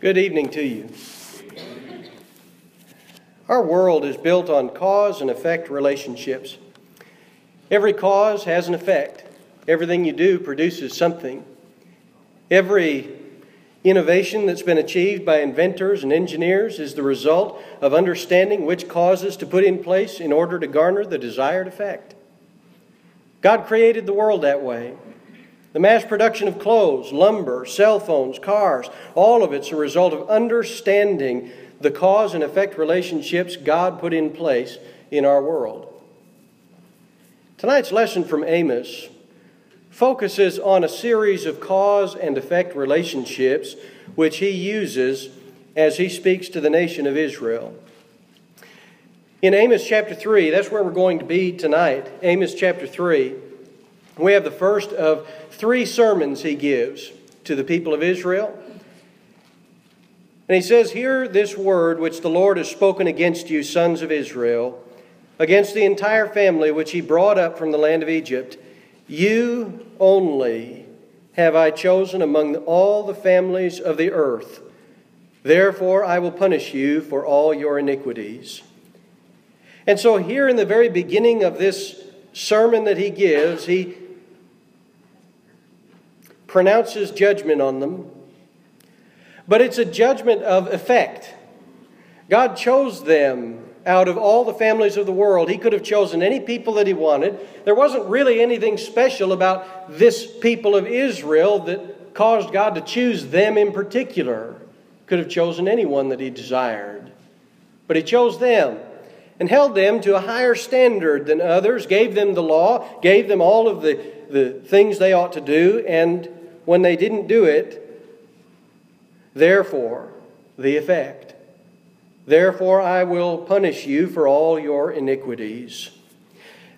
Good evening to you. Our world is built on cause and effect relationships. Every cause has an effect. Everything you do produces something. Every innovation that's been achieved by inventors and engineers is the result of understanding which causes to put in place in order to garner the desired effect. God created the world that way. The mass production of clothes, lumber, cell phones, cars, all of it's a result of understanding the cause and effect relationships God put in place in our world. Tonight's lesson from Amos focuses on a series of cause and effect relationships which he uses as he speaks to the nation of Israel. In Amos chapter 3, that's where we're going to be tonight. Amos chapter 3. We have the first of three sermons he gives to the people of Israel. And he says, Hear this word which the Lord has spoken against you, sons of Israel, against the entire family which he brought up from the land of Egypt. You only have I chosen among all the families of the earth. Therefore I will punish you for all your iniquities. And so, here in the very beginning of this sermon that he gives, he pronounces judgment on them, but it's a judgment of effect. God chose them out of all the families of the world. He could have chosen any people that he wanted. There wasn't really anything special about this people of Israel that caused God to choose them in particular. Could have chosen anyone that he desired. But he chose them and held them to a higher standard than others, gave them the law, gave them all of the, the things they ought to do, and when they didn't do it, therefore, the effect. Therefore, I will punish you for all your iniquities.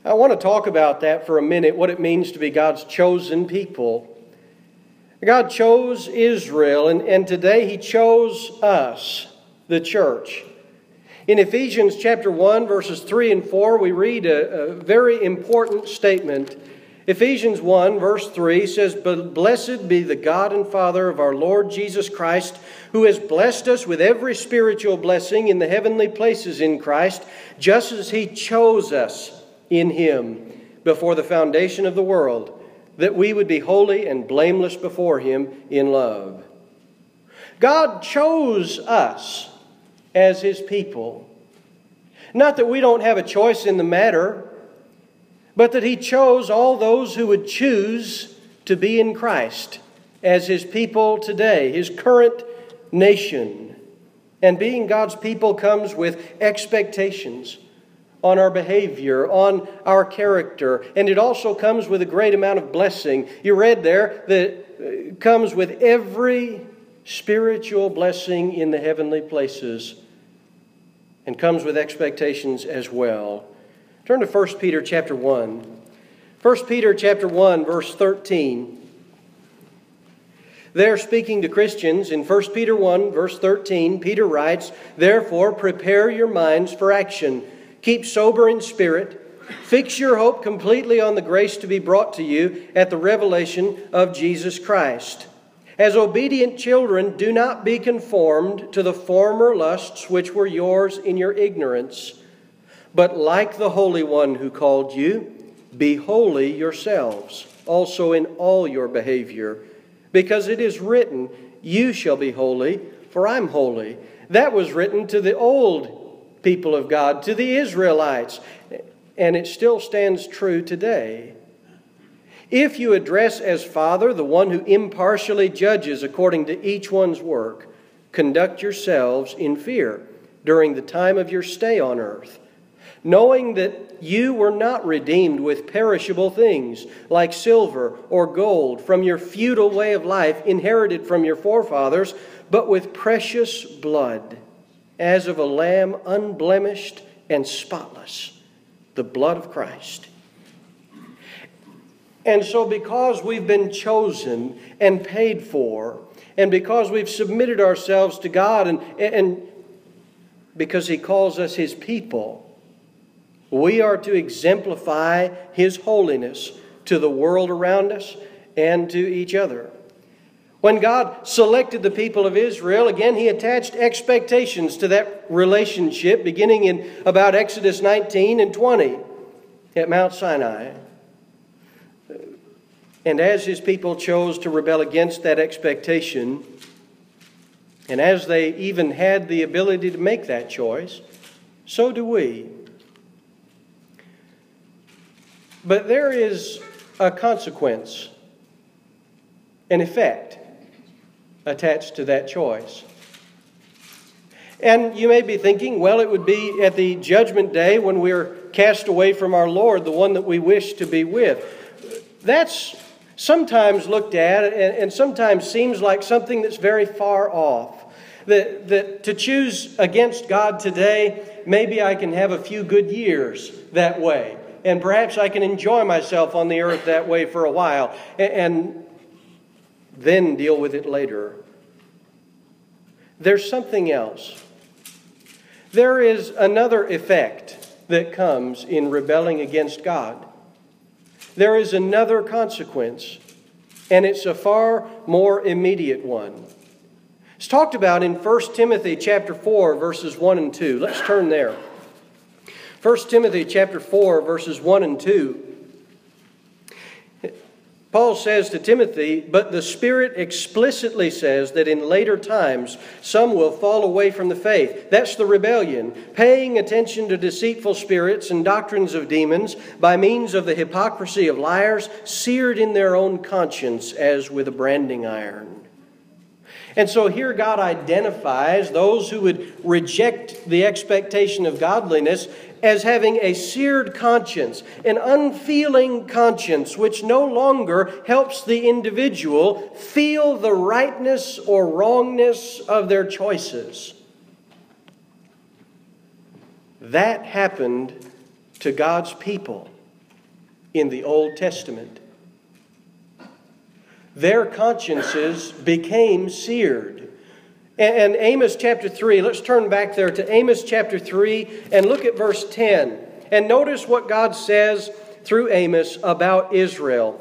I want to talk about that for a minute, what it means to be God's chosen people. God chose Israel, and, and today He chose us, the church. In Ephesians chapter 1, verses 3 and 4, we read a, a very important statement Ephesians 1, verse 3 says, Blessed be the God and Father of our Lord Jesus Christ, who has blessed us with every spiritual blessing in the heavenly places in Christ, just as he chose us in him before the foundation of the world, that we would be holy and blameless before him in love. God chose us as his people. Not that we don't have a choice in the matter but that he chose all those who would choose to be in Christ as his people today, his current nation. And being God's people comes with expectations on our behavior, on our character, and it also comes with a great amount of blessing. You read there that uh, comes with every spiritual blessing in the heavenly places and comes with expectations as well. Turn to 1 Peter chapter 1. 1 Peter chapter 1 verse 13. There speaking to Christians in 1 Peter 1 verse 13, Peter writes, "Therefore prepare your minds for action. Keep sober in spirit. Fix your hope completely on the grace to be brought to you at the revelation of Jesus Christ." As obedient children, do not be conformed to the former lusts which were yours in your ignorance. But like the Holy One who called you, be holy yourselves, also in all your behavior, because it is written, You shall be holy, for I'm holy. That was written to the old people of God, to the Israelites, and it still stands true today. If you address as Father the one who impartially judges according to each one's work, conduct yourselves in fear during the time of your stay on earth knowing that you were not redeemed with perishable things like silver or gold from your futile way of life inherited from your forefathers, but with precious blood, as of a lamb unblemished and spotless, the blood of Christ. And so, because we've been chosen and paid for, and because we've submitted ourselves to God, and, and because He calls us His people, we are to exemplify His holiness to the world around us and to each other. When God selected the people of Israel, again, He attached expectations to that relationship beginning in about Exodus 19 and 20 at Mount Sinai. And as His people chose to rebel against that expectation, and as they even had the ability to make that choice, so do we. But there is a consequence, an effect attached to that choice. And you may be thinking, well, it would be at the judgment day when we're cast away from our Lord, the one that we wish to be with. That's sometimes looked at and, sometimes seems like something that's very far off. That, that to choose against God today, maybe I can have a few good years that way. And perhaps I can enjoy myself on the earth that way for a while. and, then deal with it later. There's something else. There is another effect that comes in rebelling against God. There is another consequence, and it's a far more immediate one. It's talked about in 1 Timothy chapter 4 verses 1 and 2. Let's turn there. 1 Timothy chapter 4 verses 1 and 2. Paul says to Timothy, but the Spirit explicitly says that in later times some will fall away from the faith. That's the rebellion, paying attention to deceitful spirits and doctrines of demons by means of the hypocrisy of liars, seared in their own conscience as with a branding iron. And so here God identifies those who would reject the expectation of godliness as having a seared conscience, an unfeeling conscience, which no longer helps the individual feel the rightness or wrongness of their choices. That happened to God's people in the Old Testament. Their consciences became seared. And, Amos chapter 3, let's turn back there to Amos chapter 3 and look at verse 10. And notice what God says through Amos about Israel.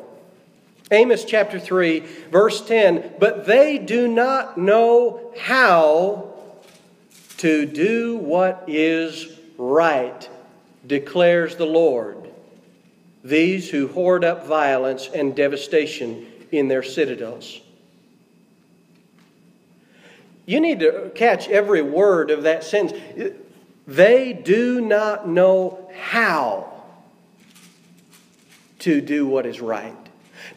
Amos chapter 3, verse 10 But they do not know how to do what is right, declares the Lord. These who hoard up violence and devastation in their citadels. You need to catch every word of that sentence. They do not know how to do what is right.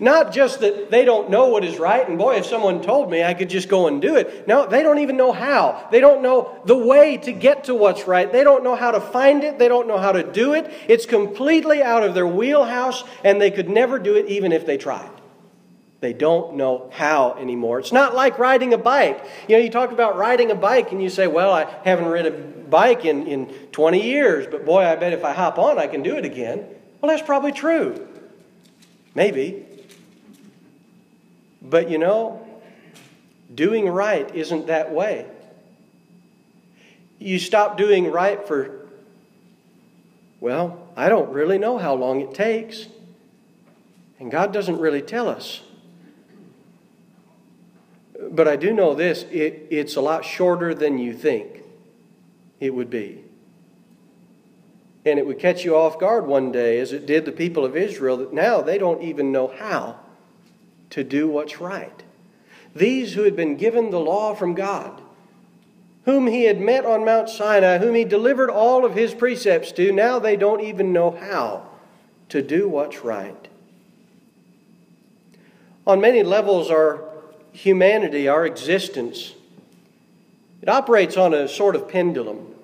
Not just that they don't know what is right, and boy, if someone told me, I could just go and do it. No, they don't even know how. They don't know the way to get to what's right. They don't know how to find it. They don't know how to do it. It's completely out of their wheelhouse, and they could never do it even if they tried. They don't know how anymore. It's not like riding a bike. You know, you talk about riding a bike and you say, well, I haven't ridden a bike in, in 20 years, but boy, I bet if I hop on, I can do it again. Well, that's probably true. Maybe. But you know, doing right isn't that way. You stop doing right for, well, I don't really know how long it takes. And God doesn't really tell us. But I do know this it, it's a lot shorter than you think it would be. And it would catch you off guard one day, as it did the people of Israel, that now they don't even know how to do what's right. These who had been given the law from God, whom he had met on Mount Sinai, whom he delivered all of his precepts to, now they don't even know how to do what's right. On many levels, our humanity, our existence, it operates on a sort of pendulum,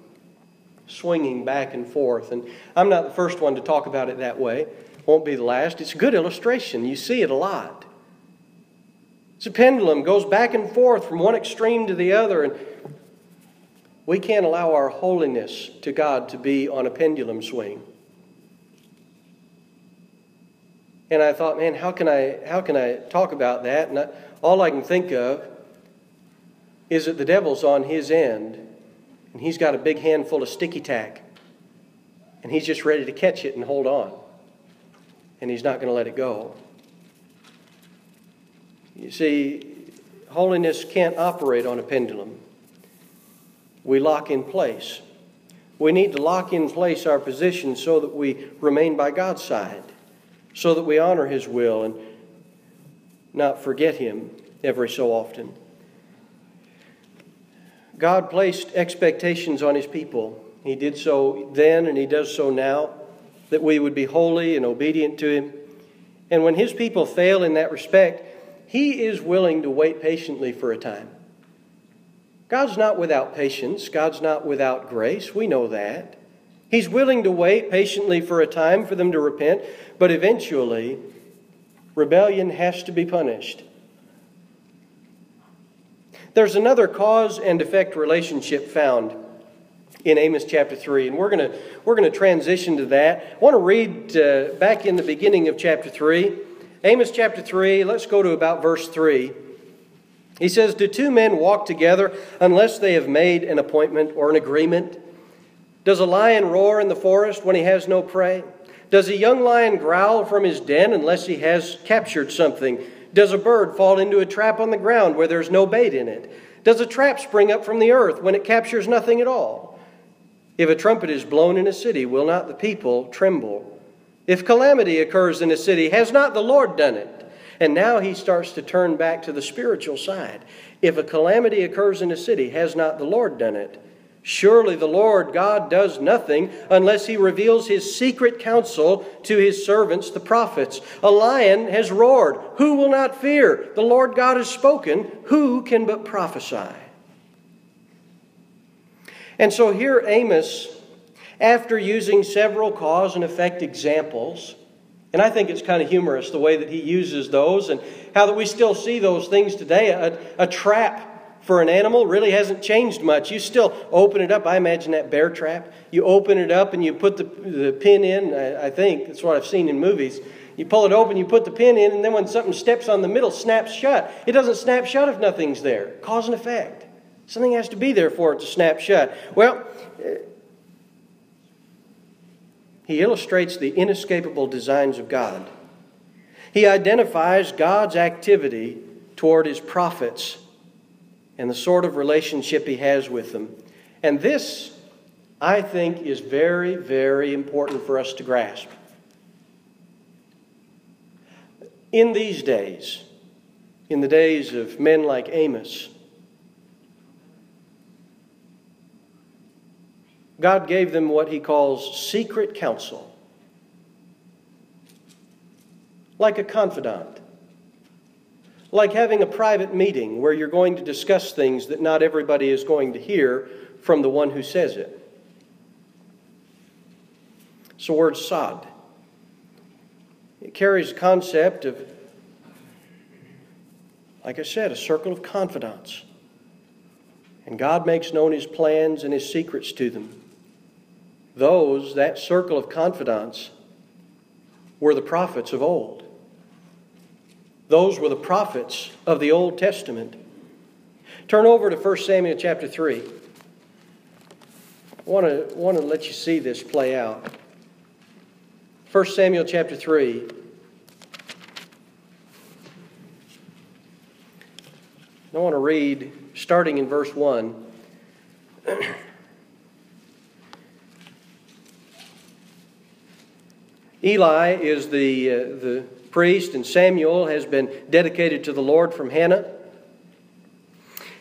swinging back and forth. And I'm not the first one to talk about it that way, won't be the last. It's a good illustration. You see it a lot. It's a pendulum, goes back and forth from one extreme to the other, and we can't allow our holiness to God to be on a pendulum swing. And I thought, man, how can I how can I talk about that? All I can think of is that the devil's on his end and he's got a big handful of sticky tack and he's just ready to catch it and hold on. And he's not going to let it go. You see, holiness can't operate on a pendulum. We lock in place. We need to lock in place our position so that we remain by God's side, so that we honor His will and not forget Him every so often. God placed expectations on His people. He did so then and He does so now, that we would be holy and obedient to Him. And when His people fail in that respect, He is willing to wait patiently for a time. God's not without patience, God's not without grace. We know that. He's willing to wait patiently for a time for them to repent, but eventually, rebellion has to be punished. There's another cause and effect relationship found in Amos chapter 3, and we're going to we're to transition to that. I want to read uh, back in the beginning of chapter 3. Amos chapter 3, let's go to about verse 3. He says, Do two men walk together unless they have made an appointment or an agreement? Does a lion roar in the forest when he has no prey? Does a young lion growl from his den unless he has captured something? Does a bird fall into a trap on the ground where there's no bait in it? Does a trap spring up from the earth when it captures nothing at all? If a trumpet is blown in a city, will not the people tremble? If calamity occurs in a city, has not the Lord done it? And now he starts to turn back to the spiritual side. If a calamity occurs in a city, has not the Lord done it? Surely the Lord God does nothing unless he reveals his secret counsel to his servants, the prophets. A lion has roared. Who will not fear? The Lord God has spoken. Who can but prophesy? And so here Amos, after using several cause and effect examples, and I think it's kind of humorous the way that he uses those and how that we still see those things today. A, a trap for an animal really hasn't changed much. You still open it up. I imagine that bear trap. You open it up and you put the, the pin in. I, I think that's what I've seen in movies. You pull it open, you put the pin in, and then when something steps on the middle, snaps shut. It doesn't snap shut if nothing's there. Cause and effect. Something has to be there for it to snap shut. Well, uh, he illustrates the inescapable designs of God. He identifies God's activity toward his prophets and the sort of relationship he has with them. And this, I think, is very, very important for us to grasp. In these days, in the days of men like Amos, God gave them what he calls secret counsel, like a confidant like having a private meeting where you're going to discuss things that not everybody is going to hear from the one who says it. It's the word sod. It carries a concept of, like I said, a circle of confidants. And God makes known his plans and his secrets to them. Those, that circle of confidants, were the prophets of old. Those were the prophets of the Old Testament. Turn over to 1 Samuel chapter 3. I want to, want to let you see this play out. 1 Samuel chapter 3. I want to read starting in verse 1. Eli is the, uh, the priest, and Samuel has been dedicated to the Lord from Hannah.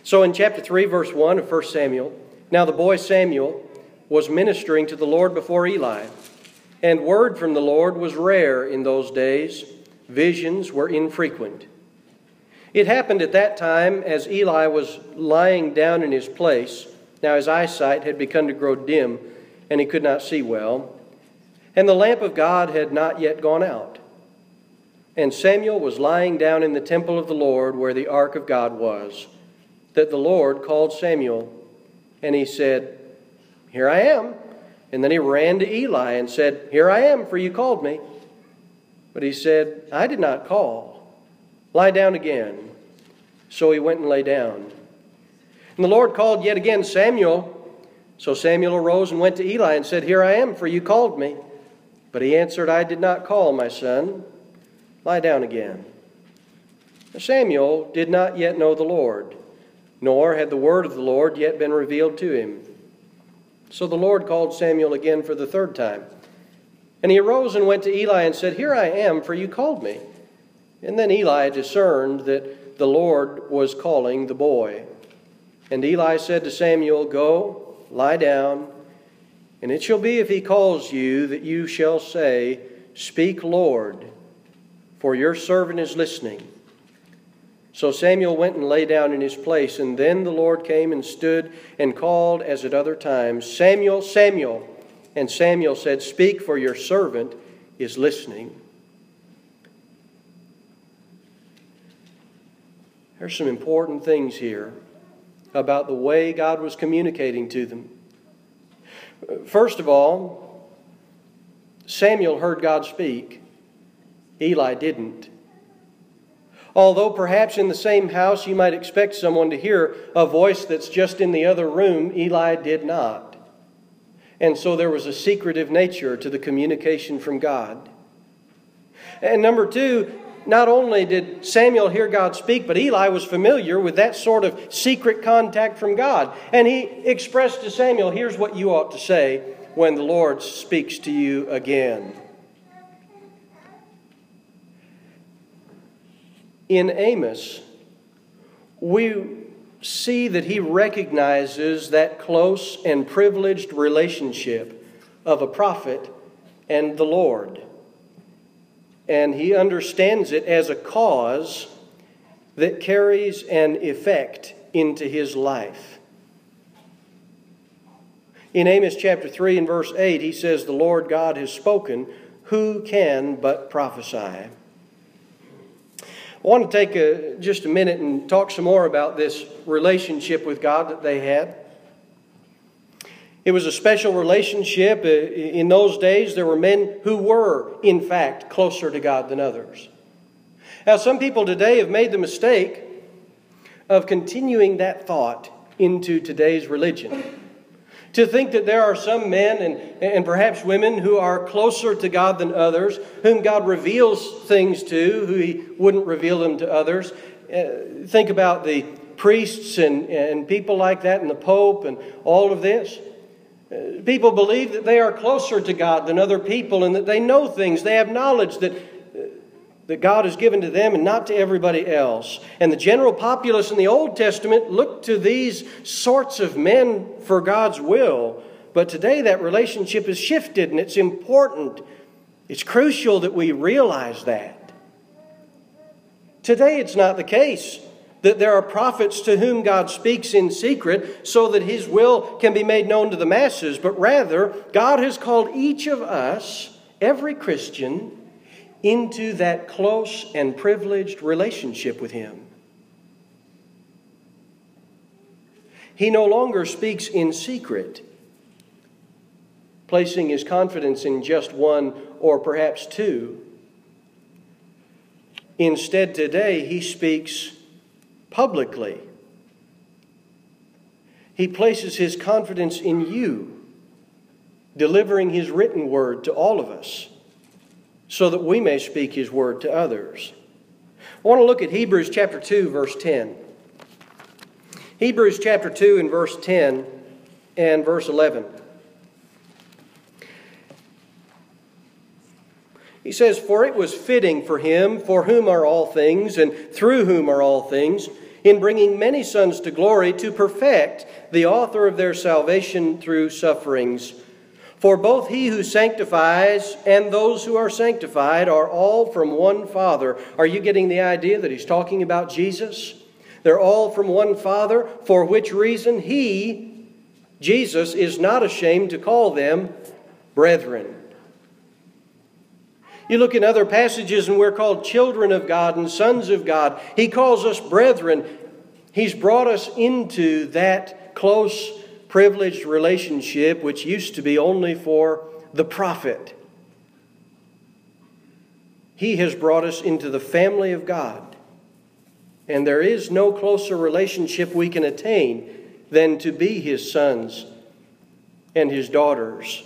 So in chapter 3, verse 1 of 1 Samuel, now the boy Samuel was ministering to the Lord before Eli, and word from the Lord was rare in those days, visions were infrequent. It happened at that time as Eli was lying down in his place. Now his eyesight had begun to grow dim, and he could not see well, and the lamp of God had not yet gone out. And Samuel was lying down in the temple of the Lord where the ark of God was, that the Lord called Samuel, and he said, Here I am. And then he ran to Eli and said, Here I am, for you called me. But he said, I did not call. Lie down again. So he went and lay down. And the Lord called yet again Samuel. So Samuel arose and went to Eli and said, Here I am, for you called me. But he answered, I did not call, my son. Lie down again. Samuel did not yet know the Lord, nor had the word of the Lord yet been revealed to him. So the Lord called Samuel again for the third time. And he arose and went to Eli and said, Here I am, for you called me. And then Eli discerned that the Lord was calling the boy. And Eli said to Samuel, Go, lie down, and it shall be if he calls you that you shall say, Speak, Lord, for your servant is listening. So Samuel went and lay down in his place, and then the Lord came and stood and called as at other times, Samuel, Samuel. And Samuel said, Speak, for your servant is listening. There's some important things here about the way God was communicating to them. First of all, Samuel heard God speak, Eli didn't. Although perhaps in the same house you might expect someone to hear a voice that's just in the other room, Eli did not. And so there was a secretive nature to the communication from God. And number two, not only did Samuel hear God speak, but Eli was familiar with that sort of secret contact from God. And he expressed to Samuel, here's what you ought to say when the Lord speaks to you again. In Amos, we see that he recognizes that close and privileged relationship of a prophet and the Lord. And he understands it as a cause that carries an effect into his life. In Amos chapter 3 and verse 8, he says, The Lord God has spoken, who can but prophesy? I want to take a, just a minute and talk some more about this relationship with God that they had. It was a special relationship. Uh, in those days, there were men who were, in fact, closer to God than others. Now, some people today have made the mistake of continuing that thought into today's religion. To think that there are some men and, and perhaps women who are closer to God than others, whom God reveals things to, who He wouldn't reveal them to others. Uh, think about the priests and, and people like that, and the Pope, and all of this. Uh, people believe that they are closer to God than other people and that they know things. They have knowledge that that God has given to them and not to everybody else. And the general populace in the Old Testament looked to these sorts of men for God's will. But today that relationship has shifted and it's important. It's crucial that we realize that. Today it's not the case that there are prophets to whom God speaks in secret so that his will can be made known to the masses, but rather, God has called each of us, every Christian, into that close and privileged relationship with Him. He no longer speaks in secret, placing his confidence in just one or perhaps two. Instead, today, he speaks publicly. He places his confidence in you, delivering his written word to all of us so that we may speak his word to others. I want to look at Hebrews chapter 2, verse 10. Hebrews chapter 2 and verse 10 and verse 11. He says, For it was fitting for him, for whom are all things, and through whom are all things, in bringing many sons to glory, to perfect the author of their salvation through sufferings. For both he who sanctifies and those who are sanctified are all from one Father. Are you getting the idea that he's talking about Jesus? They're all from one Father, for which reason he, Jesus, is not ashamed to call them brethren. You look in other passages, and we're called children of God and sons of God. He calls us brethren. He's brought us into that close privileged relationship which used to be only for the prophet. He has brought us into the family of God. And there is no closer relationship we can attain than to be his sons and his daughters.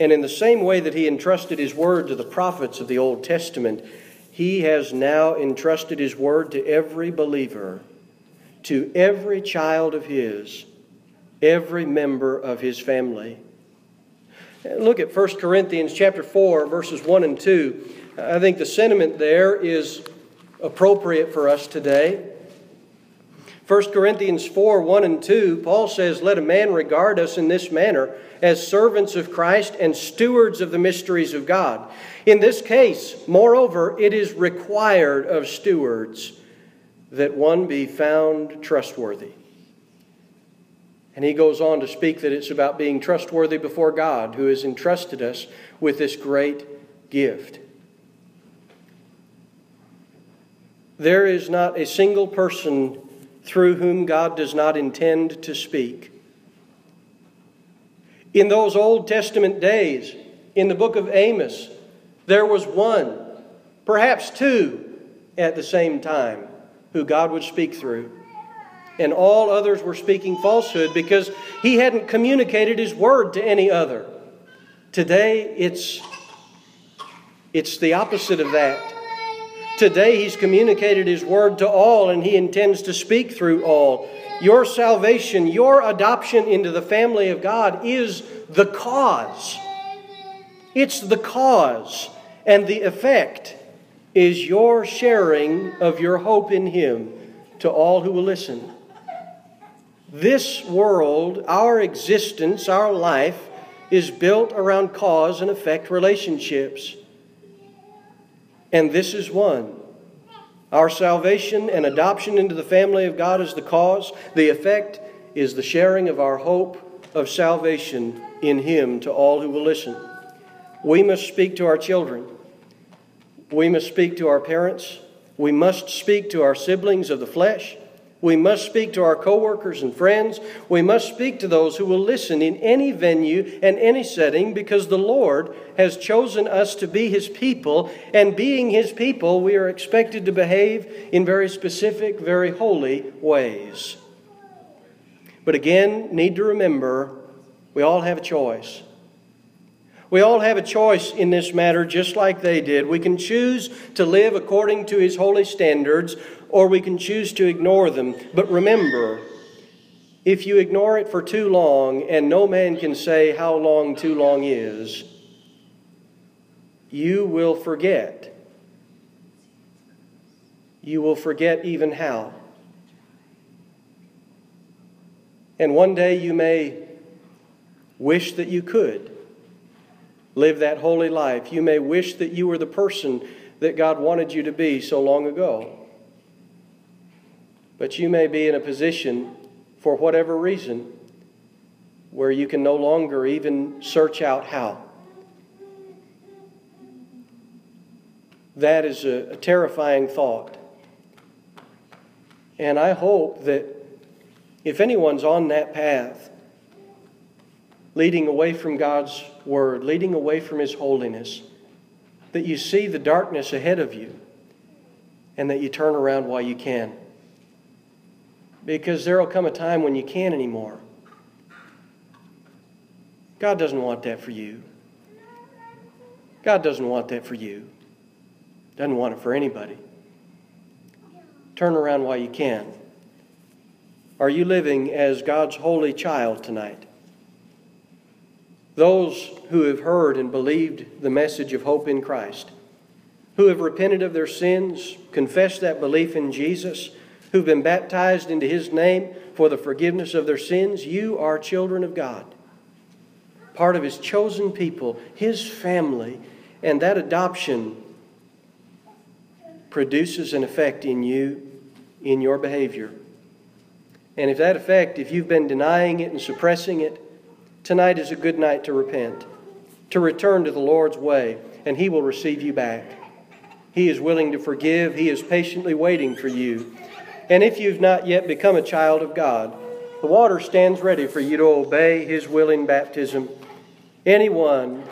And in the same way that he entrusted his word to the prophets of the Old Testament, He has now entrusted His word to every believer, to every child of His, every member of His family. Look at 1 Corinthians chapter 4 verses 1 and 2. I think the sentiment there is appropriate for us today. 1 Corinthians 4 1 and 2, Paul says, Let a man regard us in this manner as servants of Christ and stewards of the mysteries of God. In this case, moreover, it is required of stewards that one be found trustworthy. And he goes on to speak that it's about being trustworthy before God, who has entrusted us with this great gift. There is not a single person through whom God does not intend to speak. In those Old Testament days, in the book of Amos, there was one, perhaps two at the same time, who God would speak through. And all others were speaking falsehood because he hadn't communicated his word to any other. Today, it's, it's the opposite of that. Today, He's communicated His word to all, and He intends to speak through all. Your salvation, your adoption into the family of God is the cause. It's the cause, and the effect is your sharing of your hope in Him to all who will listen. This world, our existence, our life, is built around cause and effect relationships. And this is one. Our salvation and adoption into the family of God is the cause. The effect is the sharing of our hope of salvation in Him to all who will listen. We must speak to our children. We must speak to our parents. We must speak to our siblings of the flesh. We must speak to our coworkers and friends. We must speak to those who will listen in any venue and any setting because the Lord has chosen us to be His people, and being His people, we are expected to behave in very specific, very holy ways. But again, need to remember we all have a choice. We all have a choice in this matter, just like they did. We can choose to live according to His holy standards, or we can choose to ignore them. But remember, if you ignore it for too long, and no man can say how long too long is, you will forget. You will forget even how. And one day you may wish that you could live that holy life. You may wish that you were the person that God wanted you to be so long ago. But you may be in a position, for whatever reason, where you can no longer even search out how. That is a, a terrifying thought. And I hope that if anyone's on that path, leading away from God's Word, leading away from His holiness, that you see the darkness ahead of you and that you turn around while you can because there will come a time when you can't anymore. God doesn't want that for you. God doesn't want that for you. Doesn't want it for anybody. Turn around while you can. Are you living as God's holy child tonight? Those who have heard and believed the message of hope in Christ, who have repented of their sins, confessed that belief in Jesus, who've been baptized into his name for the forgiveness of their sins, you are children of God. Part of his chosen people, his family, and that adoption produces an effect in you, in your behavior. And if that effect, if you've been denying it and suppressing it, tonight is a good night to repent, to return to the Lord's way, and He will receive you back. He is willing to forgive, He is patiently waiting for you. And if you've not yet become a child of God, the water stands ready for you to obey His willing baptism. Anyone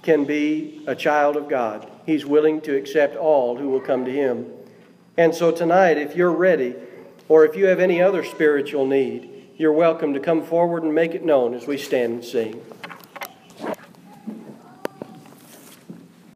can be a child of God. He's willing to accept all who will come to Him. And so tonight, if you're ready, or if you have any other spiritual need, you're welcome to come forward and make it known as we stand and sing.